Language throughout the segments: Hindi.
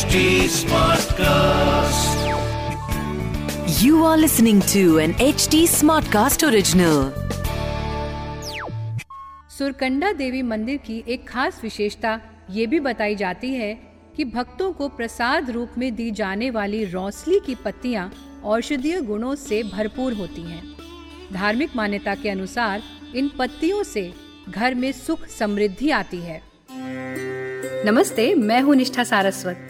HD Smartcast. You are listening to an HD Smartcast original. Surkanda Devi मंदिर की एक खास विशेषता ये भी बताई जाती है कि भक्तों को प्रसाद रूप में दी जाने वाली रौसली की पत्तियाँ औषधीय गुणों से भरपूर होती हैं। धार्मिक मान्यता के अनुसार इन पत्तियों से घर में सुख समृद्धि आती है नमस्ते मैं हूँ निष्ठा सारस्वत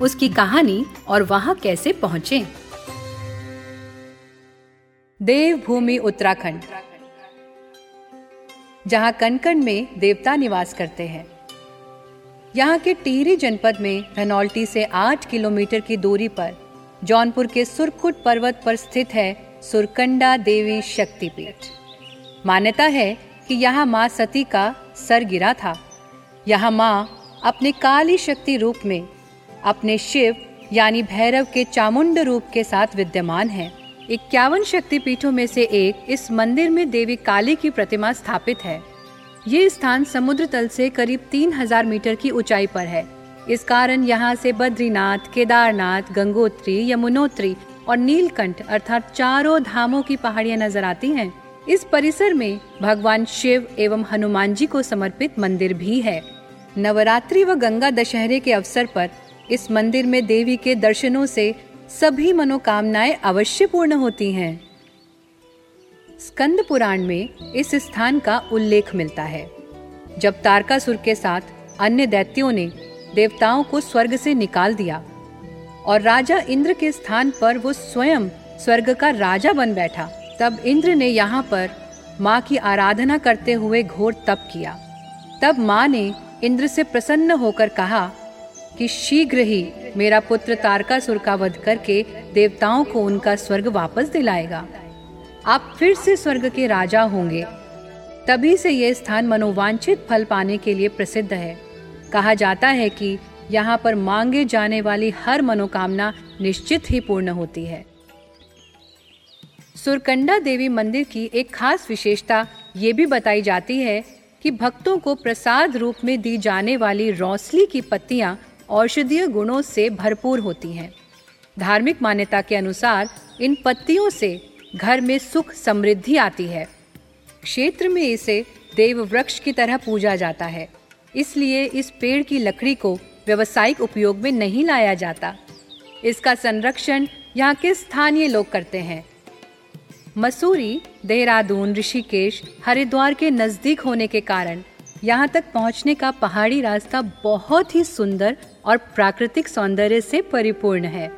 उसकी कहानी और वहाँ कैसे पहुँचे। देवभूमि उत्तराखंड, जहाँ कनकन में देवता निवास करते हैं। यहाँ के टिहरी जनपद में धनौल्टी से आठ किलोमीटर की दूरी पर जौनपुर के सुरखुट पर्वत पर स्थित है सुरकंडा देवी शक्तिपीठ। मान्यता है कि यहाँ माँ सती का सर गिरा था। यहाँ माँ अपने काली शक्ति रूप में अपने शिव, यानी भैरव के चामुंड रूप के साथ विद्यमान है। इक्यावन शक्ति पीठों में से एक इस मंदिर में देवी काली की प्रतिमा स्थापित है। ये स्थान समुद्र तल से करीब तीन हज़ार मीटर की ऊंचाई पर है। इस कारण यहाँ से बद्रीनाथ, केदारनाथ, गंगोत्री, यमुनोत्री और नीलकंठ अर्थात चारों धामों की पहाड़ियाँ नज़र आती हैं। इस परिसर में भगवान शिव एवं हनुमान जी को समर्पित मंदिर भी है। नवरात्रि व गंगा दशहरे के अवसर पर इस मंदिर में देवी के दर्शनों से सभी मनोकामनाएँ अवश्य पूर्ण होती हैं। स्कंद पुराण में इस स्थान का उल्लेख मिलता है। जब तारकासुर के साथ अन्य दैत्यों ने देवताओं को स्वर्ग से निकाल दिया और राजा इंद्र के स्थान पर वो स्वयं स्वर्ग का राजा बन बैठा, तब इंद्र ने यहाँ पर माँ की आराधना करते हुए घोर तप किया। तब माँ ने इंद्र से प्रसन्न होकर कहा कि शीघ्र ही मेरा पुत्र तारकासुर का वध करके देवताओं को उनका स्वर्ग वापस दिलाएगा। आप फिर से स्वर्ग के राजा होंगे। तभी से यह स्थान मनोवांछित फल पाने के लिए प्रसिद्ध है। कहा जाता है कि यहाँ पर मांगे जाने वाली हर मनोकामना निश्चित ही पूर्ण होती है। सुरकंडा देवी मंदिर की एक खास विशेषता ये भी बताई जाती है कि भक्तों को प्रसाद रूप में दी जाने वाली रौसली की पत्तियाँ औषधीय गुणों से भरपूर होती हैं। धार्मिक मान्यता के अनुसार, इन पत्तियों से घर में सुख समृद्धि आती है। क्षेत्र में इसे देव वृक्ष की तरह पूजा जाता है। इसलिए इस पेड़ की लकड़ी को व्यवसायिक उपयोग में नहीं लाया जाता। इसका संरक्षण यहाँ के स्थानीय लोग करते हैं। मसूरी, देहरादून, ऋषिकेश, हरिद्वार के नज़दीक होने के कारण यहाँ तक पहुँचने का पहाड़ी रास्ता बहुत ही सुंदर और प्राकृतिक सौंदर्य से परिपूर्ण है।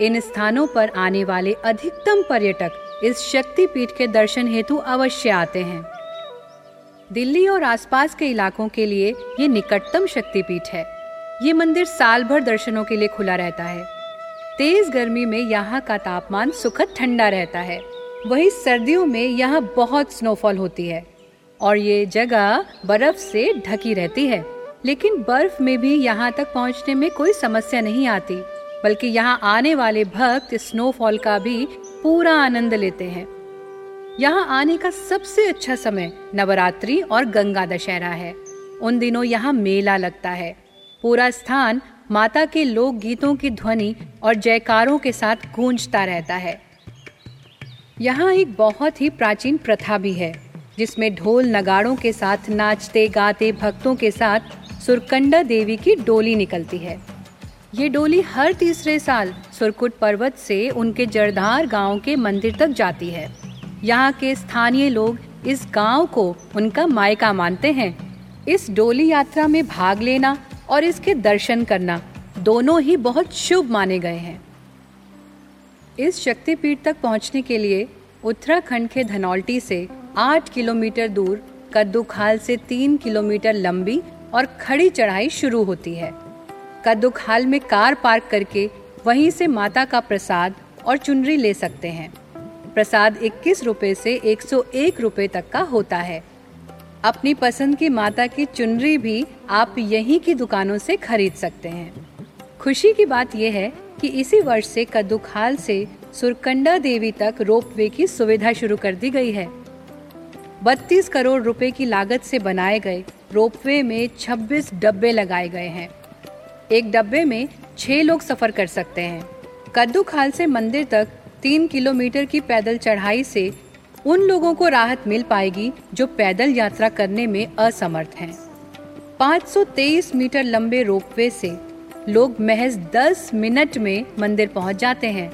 इन स्थानों पर आने वाले अधिकतम पर्यटक इस शक्ति पीठ के दर्शन हेतु अवश्य आते हैं। दिल्ली और आसपास के इलाकों के लिए ये निकटतम शक्तिपीठ है। ये मंदिर साल भर दर्शनों के लिए खुला रहता है। तेज गर्मी में यहाँ का तापमान सुखद ठंडा रहता है। वही सर्दियों में यहाँ बहुत स्नोफॉल होती है और ये जगह बर्फ़ से ढकी रहती है। लेकिन बर्फ़ में भी यहाँ तक पहुँचने में कोई समस्या नहीं आती, बल्कि यहाँ आने वाले भक्त स्नोफॉल का भी पूरा आनंद लेते हैं। यहाँ आने का सबसे अच्छा समय नवरात्रि और गंगा दशहरा है। उन दिनों यहाँ मेला लगता है। पूरा स्थान माता के लोक गीतों की ध्वनि और जयकारों के साथ गूंजता रहता है। यहाँ एक बहुत ही प्राचीन प्रथा भी है, जिसमें ढोल नगाड़ों के साथ नाचते, गाते भक्तों के साथ सुरकंडा देवी की डोली निकलती है। ये डोली हर तीसरे साल सुरकुट पर्वत से उनके जरधार गाँव के मंदिर तक जाती है। यहाँ के स्थानीय लोग इस गाँव को उनका मायका मानते हैं। इस डोली यात्रा में भाग लेना और इसके दर्शन करना दोनों ही बहुत शुभ माने गए हैं। इस शक्तिपीठ तक पहुँचने के लिए उत्तराखंड के धनौल्टी से आठ किलोमीटर दूर, कद्दूखाल से तीन किलोमीटर लंबी और खड़ी चढ़ाई शुरू होती है। कद्दू हाल में कार पार्क करके वहीं से माता का प्रसाद और चुनरी ले सकते हैं। प्रसाद 21 रुपए से 101 रुपए तक का होता है। अपनी पसंद की माता की चुनरी भी आप यहीं की दुकानों से खरीद सकते हैं। खुशी की बात यह है कि इसी वर्ष से कद्दूखाल से सुरकंडा देवी तक रोपवे की सुविधा शुरू कर दी गई है। 32 करोड़ रुपए की लागत से बनाए गए रोपवे में 26 डब्बे लगाए गए हैं। एक डब्बे में छह लोग सफ़र कर सकते हैं। कद्दू खाल से मंदिर तक तीन किलोमीटर की पैदल चढ़ाई से उन लोगों को राहत मिल पाएगी जो पैदल यात्रा करने में असमर्थ हैं। 523 मीटर लंबे रोपवे से लोग महज 10 मिनट में मंदिर पहुँच जाते हैं।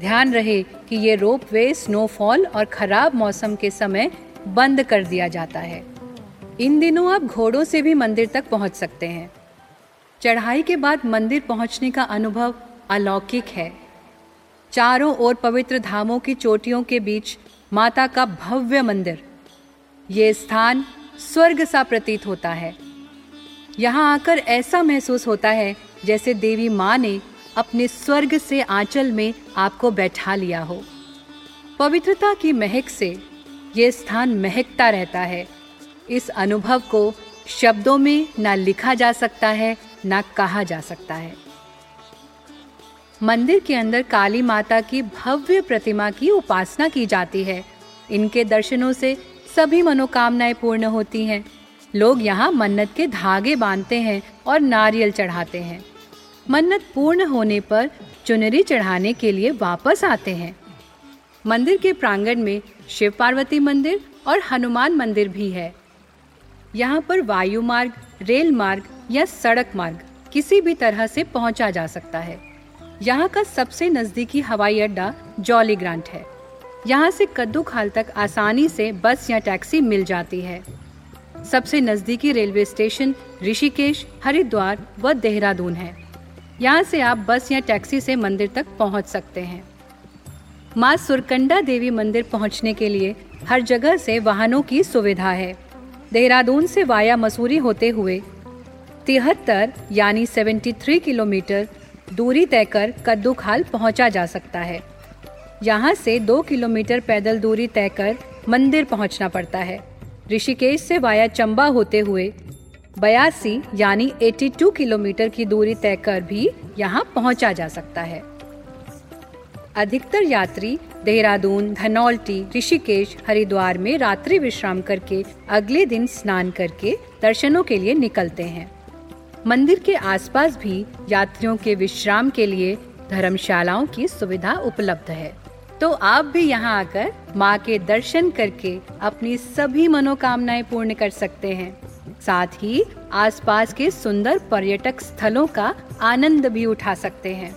ध्यान रहे कि ये रोपवे स्नोफॉल और खराब मौसम के समय बंद कर दिया जाता है। इन दिनों आप घोड़ों से भी मंदिर तक पहुँच सकते हैं। चढ़ाई के बाद मंदिर पहुँचने का अनुभव अलौकिक है। चारों ओर पवित्र धामों की चोटियों के बीच माता का भव्य मंदिर। ये स्थान स्वर्ग सा प्रतीत होता है। यहाँ आकर ऐसा महसूस होता है जैसे देवी माँ ने अपने स्वर्ग से आंचल में आपको बैठा लिया हो। पवित्रता की महक से ये स्थान महकता रहता है। इस अनुभव को शब्दों में ना लिखा जा सकता है, ना कहा जा सकता है। मंदिर के अंदर काली माता की भव्य प्रतिमा की उपासना की जाती है। इनके दर्शनों से सभी मनोकामनाएँ पूर्ण होती हैं। लोग यहाँ मन्नत के धागे बांधते हैं और नारियल चढ़ाते हैं। मन्नत पूर्ण होने पर चुनरी चढ़ाने के लिए वापस आते हैं। मंदिर के प्रांगण में शिव पार्वती मंदिर और हनुमान मंदिर भी है। यहाँ पर वायु मार्ग, रेल मार्ग या सड़क मार्ग किसी भी तरह से पहुँचा जा सकता है। यहाँ का सबसे नजदीकी हवाई अड्डा जॉली ग्रांट है। यहाँ से कद्दू खाल तक आसानी से बस या टैक्सी मिल जाती है। सबसे नजदीकी रेलवे स्टेशन ऋषिकेश, हरिद्वार व देहरादून है। यहाँ से आप बस या टैक्सी से मंदिर तक पहुँच सकते हैं। माँ सुरकंडा देवी मंदिर पहुँचने के लिए हर जगह से वाहनों की सुविधा है। देहरादून से वाया मसूरी होते हुए तिहत्तर, यानी 73 किलोमीटर दूरी तय कर कद्दू खाल पहुँचा जा सकता है। यहाँ से दो किलोमीटर पैदल दूरी तय कर मंदिर पहुँचना पड़ता है। ऋषिकेश से वाया चंबा होते हुए बयासी, यानी 82 किलोमीटर की दूरी तय कर भी यहाँ पहुँचा जा सकता है। अधिकतर यात्री देहरादून, धनौल्टी, ऋषिकेश, हरिद्वार में रात्रि विश्राम करके अगले दिन स्नान करके दर्शनों के लिए निकलते हैं। मंदिर के आसपास भी यात्रियों के विश्राम के लिए धर्मशालाओं की सुविधा उपलब्ध है। तो आप भी यहाँ आकर माँ के दर्शन करके अपनी सभी मनोकामनाएँ पूर्ण कर सकते हैं। साथ ही आसपास के सुंदर पर्यटक स्थलों का आनंद भी उठा सकते हैं।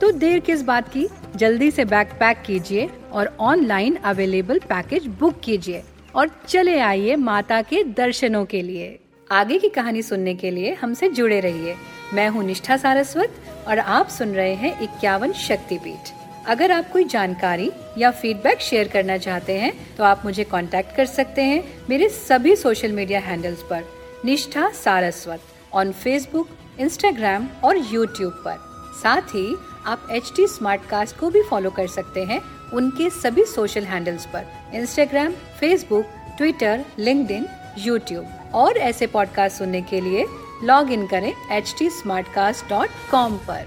तो देर किस बात की? जल्दी से बैग पैक कीजिए और ऑनलाइन अवेलेबल पैकेज बुक कीजिए और चले आइए माता के दर्शनों के लिए। आगे की कहानी सुनने के लिए हमसे जुड़े रहिए। मैं हूँ निष्ठा सारस्वत और आप सुन रहे हैं इक्यावन शक्तिपीठ। अगर आप कोई जानकारी या फीडबैक शेयर करना चाहते हैं तो आप मुझे कांटेक्ट कर सकते हैं मेरे सभी सोशल मीडिया हैंडल्स पर, Nishtha Saraswat on Facebook Instagram और यूट्यूब पर। साथ ही आप एच टी को भी फॉलो कर सकते हैं उनके सभी सोशल हैंडल्स पर। Instagram Facebook Twitter link YouTube और ऐसे पॉडकास्ट सुनने के लिए लॉग इन करें एच टी पर।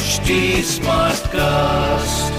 HD Smartcast.